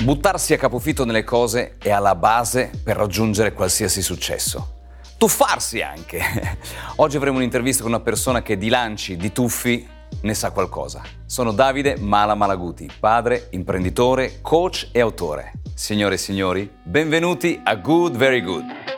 Buttarsi a capofitto nelle cose è alla base per raggiungere qualsiasi successo. Tuffarsi anche. Oggi avremo un'intervista con una persona che di lanci, di tuffi, ne sa qualcosa. Sono Davide Mala Malaguti, padre, imprenditore, coach e autore. Signore e signori, benvenuti a Good Very Good.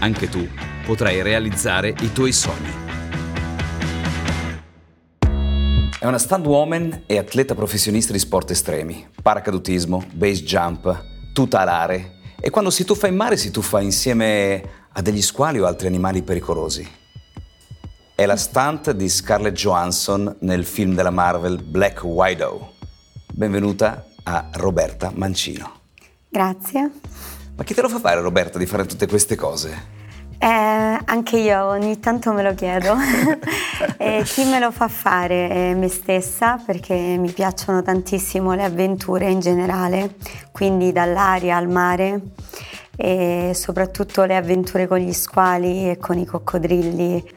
anche tu potrai realizzare i tuoi sogni. È una stunt woman e atleta professionista di sport estremi, paracadutismo, base jump, tuta alare e quando si tuffa in mare si tuffa insieme a degli squali o altri animali pericolosi. È la stunt di Scarlett Johansson nel film della Marvel Black Widow. Benvenuta a Roberta Mancino. Grazie. Ma chi te lo fa fare Roberta di fare tutte queste cose? Eh, anche io ogni tanto me lo chiedo. e chi me lo fa fare è me stessa perché mi piacciono tantissimo le avventure in generale, quindi dall'aria al mare e soprattutto le avventure con gli squali e con i coccodrilli.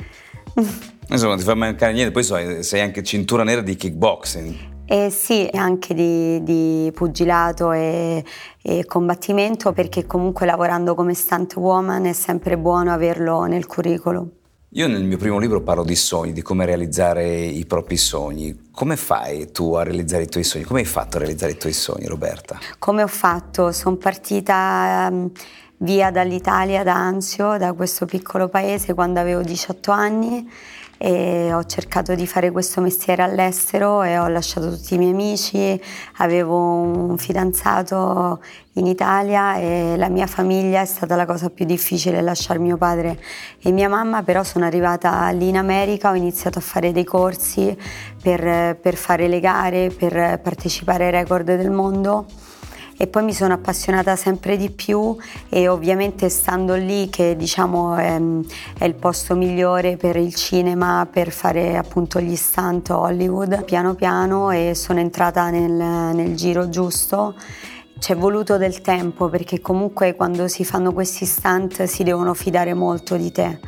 Insomma, non ti fa mancare niente, poi sei anche cintura nera di kickboxing. Eh sì, anche di, di pugilato e, e, combattimento perché comunque lavorando come stunt woman è sempre buono averlo nel curriculum. Io nel mio primo libro parlo di sogni, di come realizzare i propri sogni. Come fai tu a realizzare i tuoi sogni? Come hai fatto a realizzare i tuoi sogni, Roberta? Come ho fatto? Sono partita um, via dall'Italia, da Anzio, da questo piccolo paese, quando avevo 18 anni e ho cercato di fare questo mestiere all'estero e ho lasciato tutti i miei amici, avevo un fidanzato in Italia e la mia famiglia è stata la cosa più difficile, lasciare mio padre e mia mamma, però sono arrivata lì in America, ho iniziato a fare dei corsi per, per fare le gare, per partecipare ai record del mondo e poi mi sono appassionata sempre di più e ovviamente stando lì che diciamo è, è il posto migliore per il cinema per fare appunto gli stunt Hollywood piano piano e sono entrata nel, nel giro giusto ci è voluto del tempo perché comunque quando si fanno questi stunt si devono fidare molto di te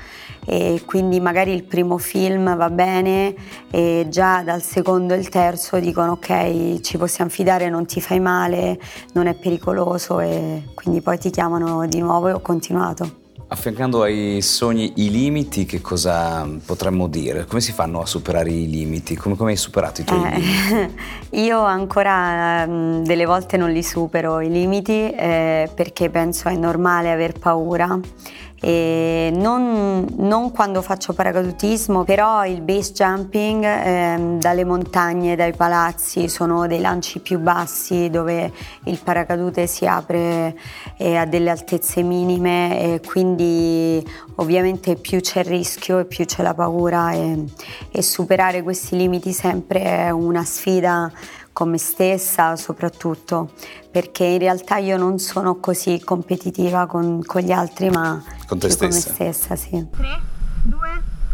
e quindi magari il primo film va bene e già dal secondo e il terzo dicono ok ci possiamo fidare, non ti fai male, non è pericoloso e quindi poi ti chiamano di nuovo e ho continuato. Affiancando ai sogni i limiti, che cosa potremmo dire? Come si fanno a superare i limiti? Come, come hai superato i tuoi eh, limiti? Io ancora mh, delle volte non li supero i limiti eh, perché penso è normale aver paura non, non, quando faccio paracadutismo, però il base jumping eh, dalle montagne, dai palazzi, sono dei lanci più bassi dove il paracadute si apre eh, a delle altezze minime e quindi ovviamente più c'è il rischio e più c'è la paura e, e superare questi limiti sempre è una sfida con me stessa soprattutto, perché in realtà io non sono così competitiva con, con gli altri, ma con te stessa. Con me stessa, sì. 3, 2,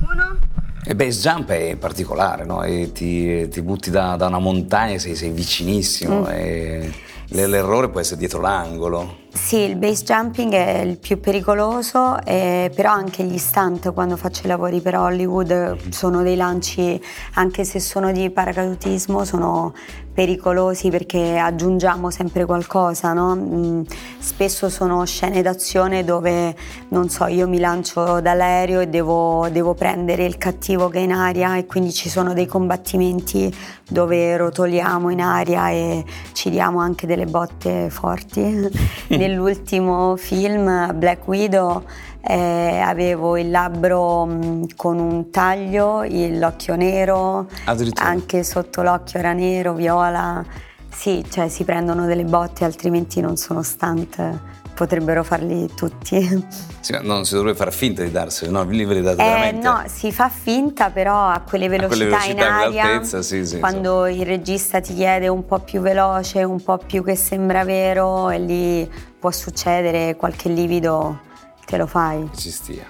1. E base jump è particolare, no? E ti, ti butti da, da, una montagna, sei, sei vicinissimo. Mm. E l'errore può essere dietro l'angolo. Sì, il base jumping è il più pericoloso, eh, però anche gli stunt quando faccio i lavori per Hollywood sono dei lanci, anche se sono di paracadutismo, sono pericolosi perché aggiungiamo sempre qualcosa, no? mm, spesso sono scene d'azione dove, non so, io mi lancio dall'aereo e devo, devo prendere il cattivo che è in aria e quindi ci sono dei combattimenti dove rotoliamo in aria e ci diamo anche delle botte forti. nell'ultimo film Black Widow eh, avevo il labbro mh, mm, con un taglio, l'occhio nero, anche sotto l'occhio era nero, viola. Sì, cioè si prendono delle botte altrimenti non sono stunt potrebbero farli tutti. Sì, non si dovrebbe far finta di darseli, no? Lì ve li date Eh, veramente. no, si fa finta, però a quelle velocità, quelle velocità, in aria, sì, sì, quando il regista ti chiede un po' più veloce, un po' più che sembra vero, e lì può succedere qualche livido, te lo fai. Ci stia.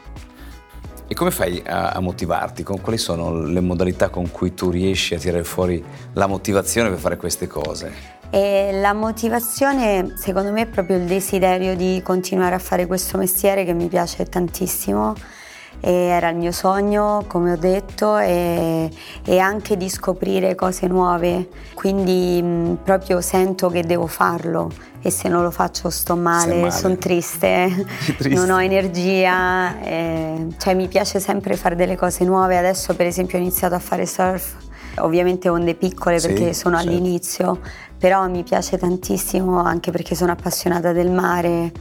E come fai a, a motivarti? Con- quali sono le modalità con cui tu riesci a tirare fuori la motivazione per fare queste cose? E la motivazione, secondo me, è proprio il desiderio di continuare a fare questo mestiere che mi piace tantissimo. E era il mio sogno, come ho detto, e, e anche di scoprire cose nuove. Quindi mh, proprio sento che devo farlo e se non lo faccio sto male, male. sono triste, Triste. non ho energia. e- cioè mi piace sempre fare delle cose nuove. Adesso per esempio ho iniziato a fare surf, ovviamente onde piccole Sì, perché sono certo. all'inizio, però mi piace tantissimo anche perché sono appassionata del mare.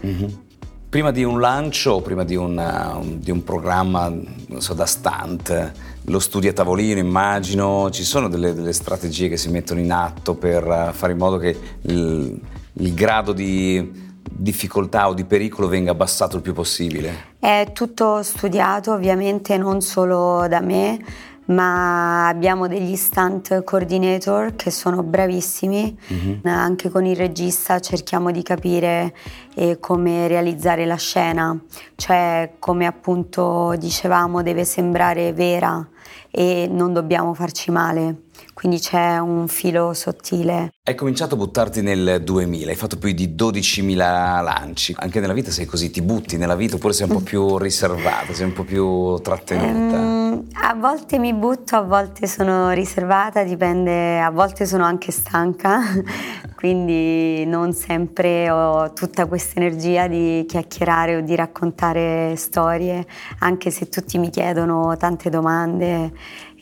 Prima di un lancio o prima di, una- un, di un programma, non so, da stunt, lo studi a tavolino, immagino, ci sono delle, delle strategie che si mettono in atto per eh, fare in modo che il, il grado di difficoltà o di pericolo venga abbassato il più possibile? È tutto studiato ovviamente non solo da me, ma abbiamo degli stunt coordinator che sono bravissimi. Anche con il regista cerchiamo di capire eh, come realizzare la scena, cioè come appunto dicevamo deve sembrare vera e non dobbiamo farci male. Quindi c'è un filo sottile. Hai cominciato a buttarti nel 2000, hai fatto più di 12.000 lanci. Anche nella vita sei così, ti butti nella vita oppure sei un po' più riservata, sei un po' più trattenuta? Ehm, a volte mi butto, a volte sono riservata, dipende, a volte sono anche stanca, quindi non sempre ho tutta questa energia di chiacchierare o di raccontare storie, anche se tutti mi chiedono tante domande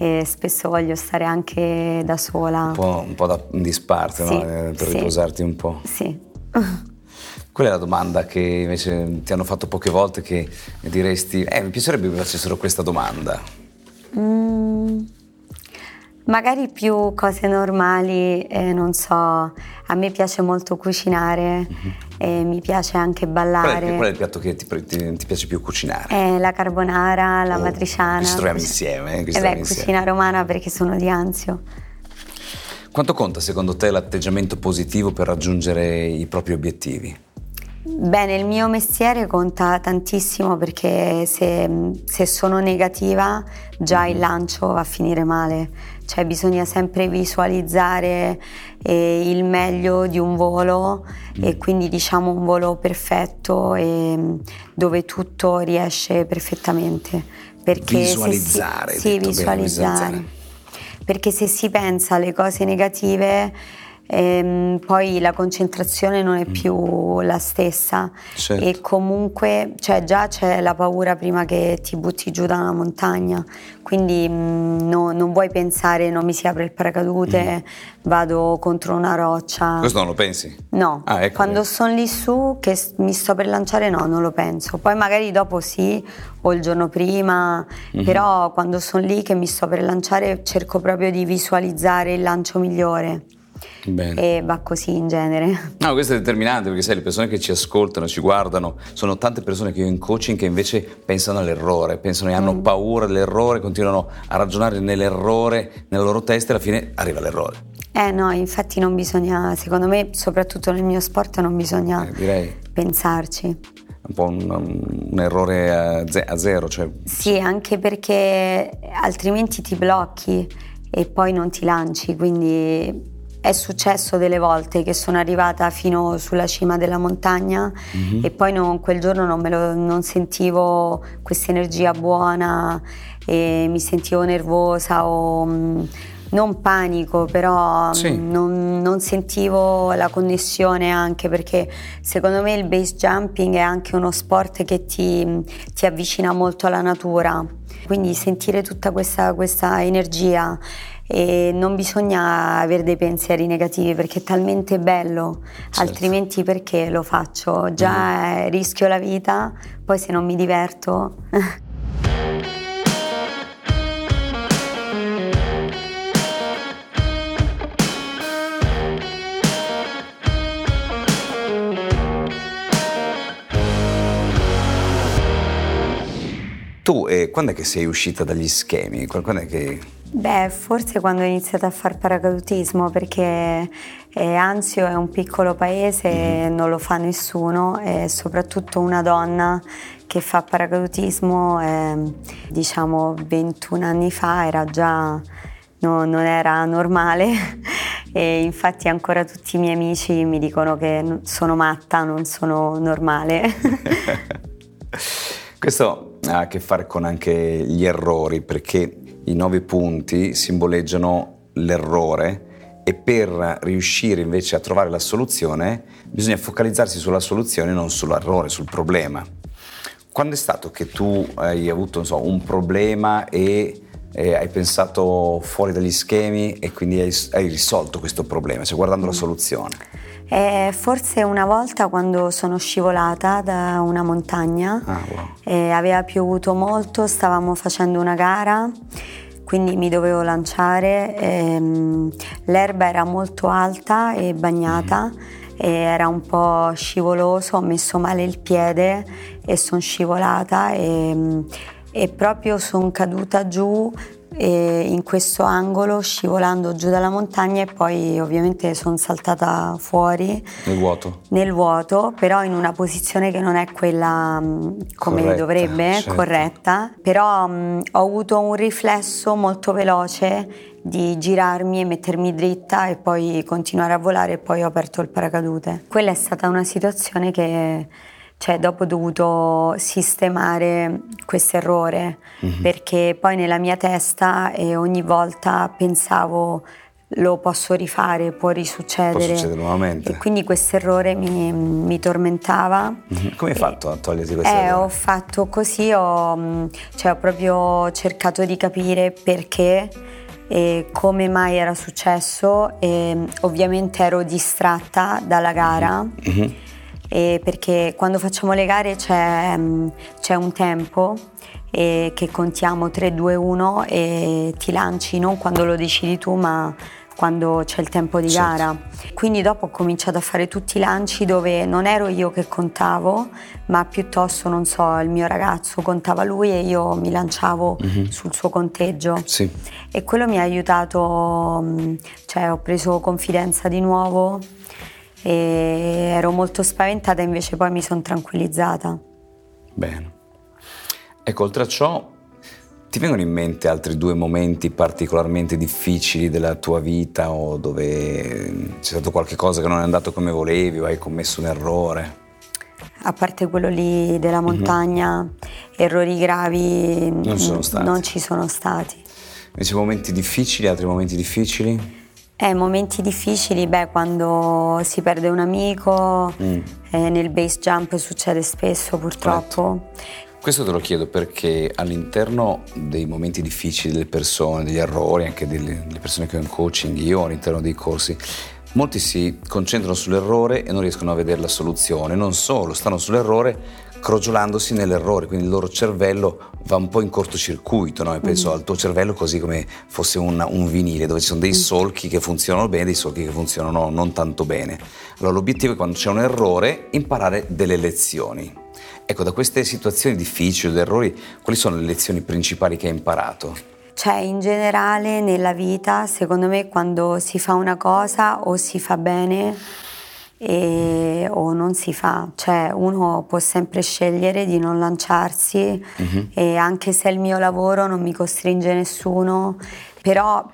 e spesso voglio stare anche da sola. Un po', un po' da in disparte, Sì, no? Eh, per sì. riposarti un po'. Sì. Qual è la domanda che invece ti hanno fatto poche volte che diresti, eh, mi piacerebbe che facessero questa domanda? Mm, magari più cose normali, eh, non so, a me piace molto cucinare e mi piace anche Mhm. Qual è, ballare. qual è il piatto che ti, ti- ti piace più cucinare? Eh, la carbonara, la Oh, matriciana. ci troviamo insieme, eh, Eh beh, insieme. cucina romana perché sono di Anzio. Quanto conta secondo te l'atteggiamento positivo per raggiungere i propri obiettivi? Bene, il mio mestiere conta tantissimo perché se, se sono negativa già Mhm. il lancio va a finire male, cioè bisogna sempre visualizzare eh, il meglio di un volo Mm. e quindi diciamo un volo perfetto e, mm, dove tutto riesce perfettamente. Perché si- Visualizzare, hai Sì, bene, visualizzare. visualizzare. Perché se si pensa alle cose negative, ehm, poi la concentrazione non è più la stessa. Certo. E comunque, cioè già c'è la paura prima che ti butti giù da una montagna. Quindi mh, no- non vuoi pensare non mi si apre il paracadute, vado contro una roccia. Questo non lo pensi? No, Ah, ecco. quando sono lì su che mi sto per lanciare no, non lo penso. Poi magari dopo sì, o il giorno prima, Mhm. però quando sono lì che mi sto per lanciare cerco proprio di visualizzare il lancio migliore Bene. e va così in genere. No, questo è determinante perché sai, le persone che ci ascoltano, ci guardano, sono tante persone che io in coaching che invece pensano all'errore, pensano e hanno Mm. paura dell'errore, continuano a ragionare nell'errore, nella loro testa e alla fine arriva l'errore. Eh no, infatti non bisogna, secondo me, soprattutto nel mio sport non bisogna Eh, direi pensarci. un po' un, un errore a, ze- a zero, cioè Sì, anche perché altrimenti ti blocchi e poi non ti lanci, quindi è successo delle volte che sono arrivata fino sulla cima della montagna e poi non- quel giorno non, me lo- non sentivo questa energia buona e mi sentivo nervosa o mh, non panico, però mh, Sì. non, non sentivo la connessione anche perché secondo me il base jumping è anche uno sport che ti, ti avvicina molto alla natura, quindi sentire tutta questa, questa energia e non bisogna avere dei pensieri negativi perché è talmente bello, certo. altrimenti perché lo faccio? Già mm-hmm. rischio la vita, poi se non mi diverto. tu eh, quando è che sei uscita dagli schemi? Quando è che Beh, forse quando ho iniziato a fare paracadutismo, perché eh, Anzio è un piccolo paese, mm-hmm. non lo fa nessuno e soprattutto una donna che fa paracadutismo, eh, diciamo 21 anni fa era già, no, non era normale e infatti ancora tutti i miei amici mi dicono che sono matta, non sono normale. Questo ha a che fare con anche gli errori, perché i nove punti simboleggiano l'errore e per riuscire invece a trovare la soluzione bisogna focalizzarsi sulla soluzione e non sull'errore, sul problema. Quando è stato che tu hai avuto so, un problema e, e, hai pensato fuori dagli schemi e quindi hai, hai risolto questo problema, cioè guardando la soluzione? Eh, forse una volta quando sono scivolata da una montagna, ah, wow. eh, aveva piovuto molto, stavamo facendo una gara, quindi mi dovevo lanciare, ehm, l'erba era molto alta e bagnata. Mm. E era un po' scivoloso, ho messo male il piede e sono scivolata e, e proprio sono caduta giù in questo angolo scivolando giù dalla montagna e poi ovviamente sono saltata fuori. Nel vuoto. Nel vuoto però in una posizione che non è quella mm, come corretta, dovrebbe certo. corretta. Però mh, ho avuto un riflesso molto veloce di girarmi e mettermi dritta e poi continuare a volare e poi ho aperto il paracadute. Quella è stata una situazione che cioè dopo ho dovuto sistemare questo errore mm-hmm. perché poi nella mia testa e ogni volta pensavo lo posso rifare, può risuccedere. Può succedere nuovamente. E quindi questo errore mi, mi tormentava. Mm-hmm. Come hai fatto a toglierti questo eh, errore? Ho fatto così, ho, cioè, ho proprio cercato di capire perché e come mai era successo e ovviamente ero distratta dalla gara. Mm-hmm eh, perché quando facciamo le gare c'è, mm, c'è un tempo eh, che contiamo 3, 2, 1 e ti lanci non quando lo decidi tu ma quando c'è il tempo di certo. gara. Quindi dopo ho cominciato a fare tutti i lanci dove non ero io che contavo, ma piuttosto, non so, il mio ragazzo contava lui e io mi lanciavo mm-hmm. sul suo conteggio. Sì. E quello mi ha aiutato, mm, cioè ho preso confidenza di nuovo e ero molto spaventata invece poi mi sono tranquillizzata. Bene. Ecco, oltre a ciò, ti vengono in mente altri due momenti particolarmente difficili della tua vita o dove c'è stato qualche cosa che non è andato come volevi o hai commesso un errore? A parte quello lì della mhm. montagna, mm-hmm. errori gravi non, sono stati. non ci sono stati. Invece momenti difficili, altri momenti difficili? Eh, momenti difficili, beh, quando si perde un amico, mm. eh, nel base jump succede spesso purtroppo. Certo. Questo te lo chiedo perché all'interno dei momenti difficili delle persone, degli errori, anche delle, delle persone che ho in coaching, io all'interno dei corsi, molti si concentrano sull'errore e non riescono a vedere la soluzione. Non solo, stanno sull'errore crogiolandosi nell'errore, quindi il loro cervello va un po' in cortocircuito, no? penso mm. al tuo cervello così come fosse un, un, vinile dove ci sono dei mm. solchi che funzionano bene e dei solchi che funzionano non tanto bene. Allora l'obiettivo è quando c'è un errore imparare delle lezioni. Ecco, da queste situazioni difficili, di errori, quali sono le lezioni principali che hai imparato? Cioè, in generale nella vita, secondo me, quando si fa una cosa o si fa bene e, o non si fa, cioè uno può sempre scegliere di non lanciarsi uh-huh. e anche se è il mio lavoro non mi costringe nessuno, però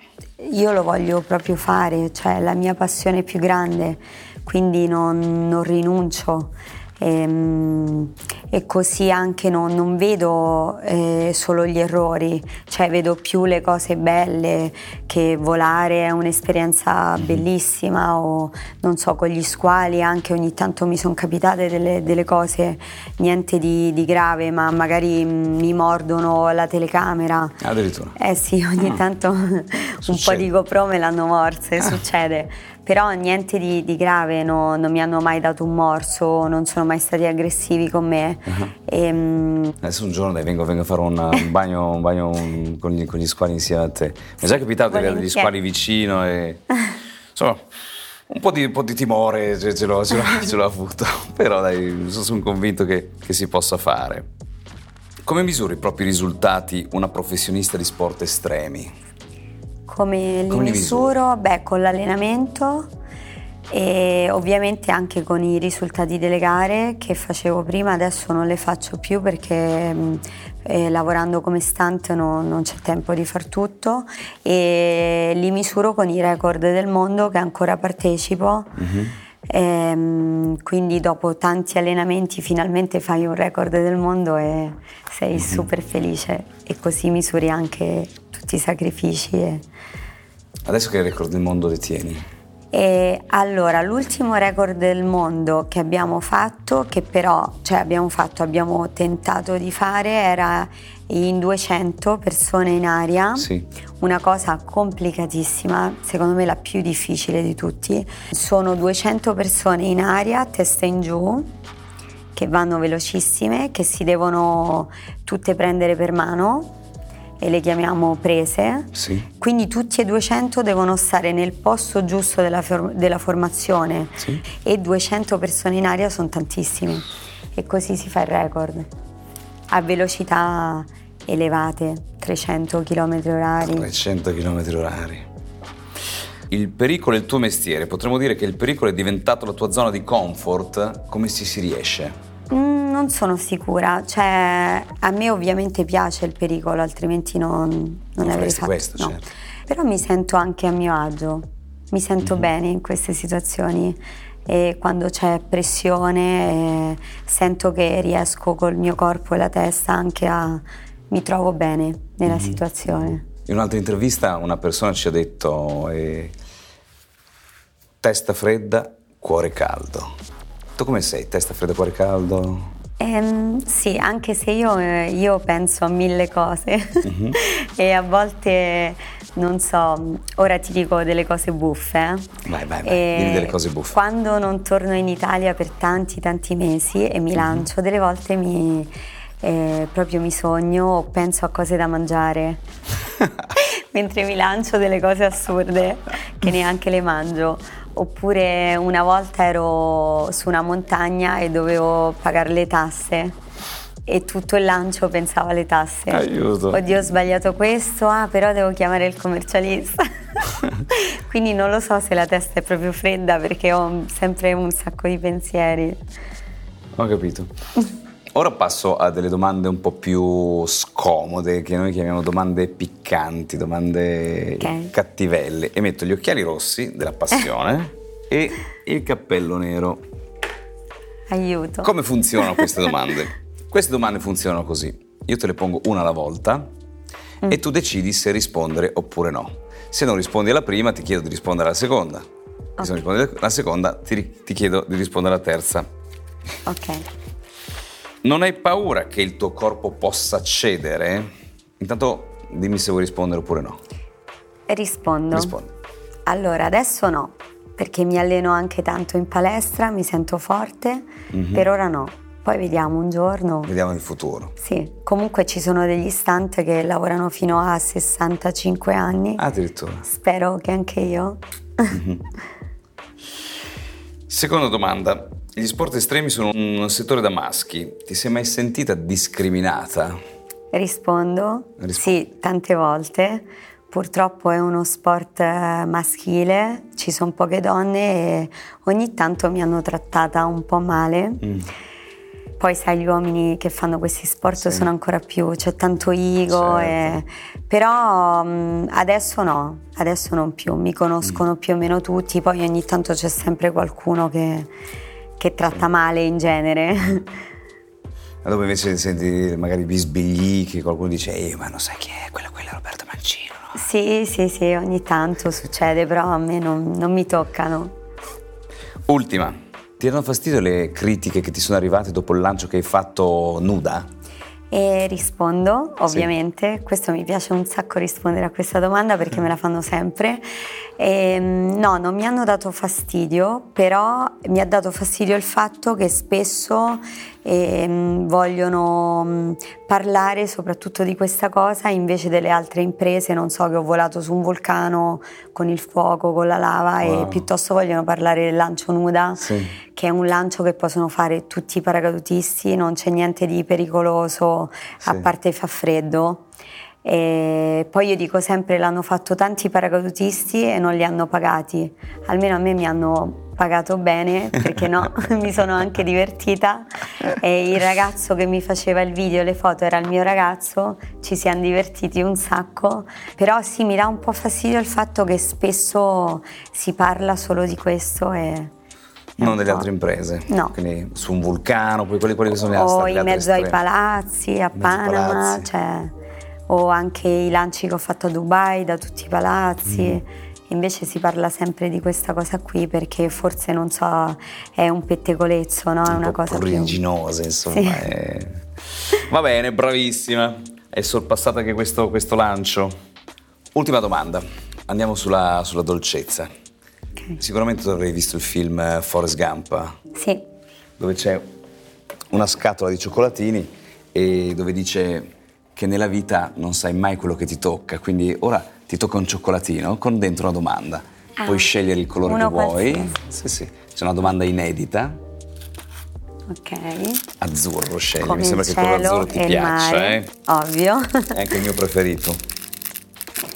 io lo voglio proprio fare, cioè la mia passione più grande, quindi non, non rinuncio. E, ehm, e così anche non, non vedo eh, solo gli errori, cioè vedo più le cose belle, che volare è un'esperienza bellissima o non so, con gli squali anche ogni tanto mi sono capitate delle, delle, cose, niente di, di, grave, ma magari mi mordono la telecamera. Addirittura. Eh sì, ogni ah. tanto un po' di GoPro me l'hanno morse, ah. succede però niente di, di grave, no, non mi hanno mai dato un morso, non sono mai stati aggressivi con me. Uh-huh. E, um... Adesso un giorno dai, vengo, vengo, a fare un, un bagno, un bagno un, con, gli, con, gli, squali insieme a te. Mi è già capitato di avere degli squali vicino e insomma un po' di, un po di timore ce, ce, l'ho, ce, l'ho, ce, l'ho, avuto, però dai, sono convinto che, che si possa fare. Come misuri i propri risultati una professionista di sport estremi? Come li Come misuro? Beh, con l'allenamento e ovviamente anche con i risultati delle gare che facevo prima, adesso non le faccio più perché eh, lavorando come stante no, non c'è tempo di far tutto e li misuro con i record del mondo che ancora partecipo. Mm-hmm. E, quindi dopo tanti allenamenti finalmente fai un record del mondo e sei mm-hmm. super felice e così misuri anche tutti i sacrifici. E... Adesso che record del mondo detieni? E allora, l'ultimo record del mondo che abbiamo fatto, che però, cioè abbiamo fatto, abbiamo tentato di fare, era in 200 persone in aria. Sì. Una cosa complicatissima, secondo me la più difficile di tutti. Sono 200 persone in aria, testa in giù, che vanno velocissime, che si devono tutte prendere per mano e le chiamiamo prese, sì. quindi tutti e 200 devono stare nel posto giusto della, for- della formazione sì. e 200 persone in aria sono tantissime e così si fa il record a velocità elevate, 300 km orari. 300 km orari. Il pericolo è il tuo mestiere, potremmo dire che il pericolo è diventato la tua zona di comfort, come ci si riesce? Mm, non sono sicura, cioè a me ovviamente piace il pericolo, altrimenti non, non, non avrei fatto questo, no. certo. Però mi sento anche a mio agio, mi sento mm-hmm. bene in queste situazioni e quando c'è pressione eh, sento che riesco col mio corpo e la testa anche a... mi trovo bene nella mm-hmm. situazione. In un'altra intervista una persona ci ha detto eh, testa fredda, cuore caldo. Tu come sei? Testa fredda, cuore caldo? Eh, sì, anche se io, eh, io, penso a mille cose uh-huh. e a volte non so, ora ti dico delle cose buffe. Eh. Vai, vai, vai, dimmi delle cose buffe. Quando non torno in Italia per tanti, tanti mesi e mi uh-huh. lancio, delle volte mi, eh, proprio mi sogno o penso a cose da mangiare. Mentre mi lancio delle cose assurde che neanche le mangio Oppure una volta ero su una montagna e dovevo pagare le tasse e tutto il lancio pensavo alle tasse. Aiuto. Oddio, ho sbagliato questo, ah, però devo chiamare il commercialista. Quindi non lo so se la testa è proprio fredda perché ho sempre un sacco di pensieri. Ho capito. Ora passo a delle domande un po' più scomode, che noi chiamiamo domande piccanti, domande okay. cattivelle. E metto gli occhiali rossi della passione e il cappello nero. Aiuto. Come funzionano queste domande? queste domande funzionano così. Io te le pongo una alla volta mm. e tu decidi se rispondere oppure no. Se non rispondi alla prima, ti chiedo di rispondere alla seconda. Okay. Se non rispondi alla seconda, ti, ti chiedo di rispondere alla terza. Ok. Non hai paura che il tuo corpo possa cedere? Intanto dimmi se vuoi rispondere oppure no. Rispondo. Rispondi. Allora, adesso no, perché mi alleno anche tanto in palestra, mi sento forte, mm-hmm. per ora no. Poi vediamo un giorno. Vediamo il futuro. Sì, comunque ci sono degli stunt che lavorano fino a 65 anni. Addirittura. Spero che anche io. Mm-hmm. Seconda domanda. Gli sport estremi sono un settore da maschi. Ti sei mai sentita discriminata? Rispondo. Rispondo. Sì, tante volte. Purtroppo è uno sport eh, maschile, ci sono poche donne e ogni tanto mi hanno trattata un po' male. Mm. Poi sai, gli uomini che fanno questi sport sì. sono ancora più, c'è tanto ego, certo. e... però mh, adesso no, adesso non più, mi conoscono mm. più o meno tutti, poi ogni tanto c'è sempre qualcuno che che tratta male in genere. Dopo invece senti magari bisbigli che qualcuno dice Ehi, ma non sai chi è, quella, quella è Roberto Mancino. No? Sì, sì, sì, ogni tanto succede, però a me non, non mi toccano. Ultima, ti hanno fastidio le critiche che ti sono arrivate dopo il lancio che hai fatto nuda? E rispondo, ovviamente, sì. questo mi piace un sacco rispondere a questa domanda perché me la fanno sempre. E, no, non mi hanno dato fastidio, però mi ha dato fastidio il fatto che spesso eh, vogliono mm, parlare soprattutto di questa cosa invece delle altre imprese, non so che ho volato su un vulcano con il fuoco, con la lava wow. e piuttosto vogliono parlare del lancio nuda, sì. che è un lancio che possono fare tutti i paracadutisti, non c'è niente di pericoloso sì. a parte fa freddo. E poi io dico sempre l'hanno fatto tanti paracadutisti e non li hanno pagati, almeno a me mi hanno pagato bene perché no, mi sono anche divertita e il ragazzo che mi faceva il video e le foto era il mio ragazzo, ci siamo divertiti un sacco, però sì mi dà un po' fastidio il fatto che spesso si parla solo di questo e non delle altre imprese. No. Quindi su un vulcano, poi quelli, quelli che sono le altre. O in mezzo ai palazzi, a Panama, cioè o anche i lanci che ho fatto a Dubai da tutti i palazzi. Mm. Invece si parla sempre di questa cosa qui perché forse non so, è un pettegolezzo, no? È un una cosa pruriginosa, più... insomma. Sì. È... Va bene, bravissima. È sorpassata anche questo, questo lancio. Ultima domanda. Andiamo sulla, sulla dolcezza. Okay. Sicuramente avrei visto il film eh, Forrest Gump. Sì. Dove c'è una scatola di cioccolatini e dove dice che nella vita non sai mai quello che ti tocca, quindi ora ti tocca un cioccolatino con dentro una domanda. Ah, Puoi scegliere il colore che vuoi. Qualsiasi. Sì, sì. C'è una domanda inedita. Ok. Azzurro scegli, Come mi sembra che il colore azzurro ti piaccia, eh? Ovvio. È anche il mio preferito.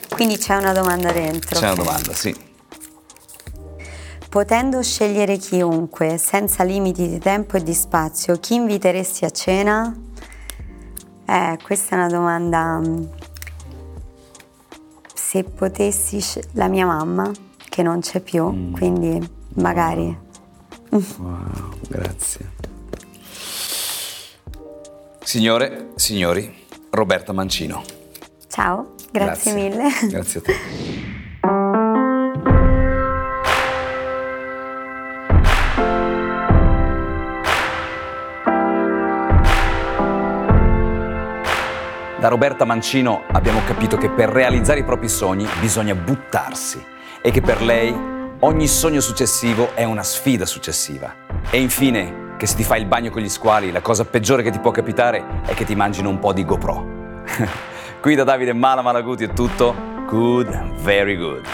Quindi c'è una domanda dentro. C'è una domanda, sì. Potendo scegliere chiunque, senza limiti di tempo e di spazio, chi inviteresti a cena? Eh, questa è una domanda. Se potessi, la mia mamma, che non c'è più, mm. quindi magari. Wow, grazie. Signore, signori, Roberta Mancino. Ciao, grazie, grazie. mille. Grazie a te. Da Roberta Mancino abbiamo capito che per realizzare i propri sogni bisogna buttarsi e che per lei ogni sogno successivo è una sfida successiva. E infine che se ti fai il bagno con gli squali la cosa peggiore che ti può capitare è che ti mangino un po' di GoPro. Qui da Davide Mala Malaguti è tutto. Good, very good.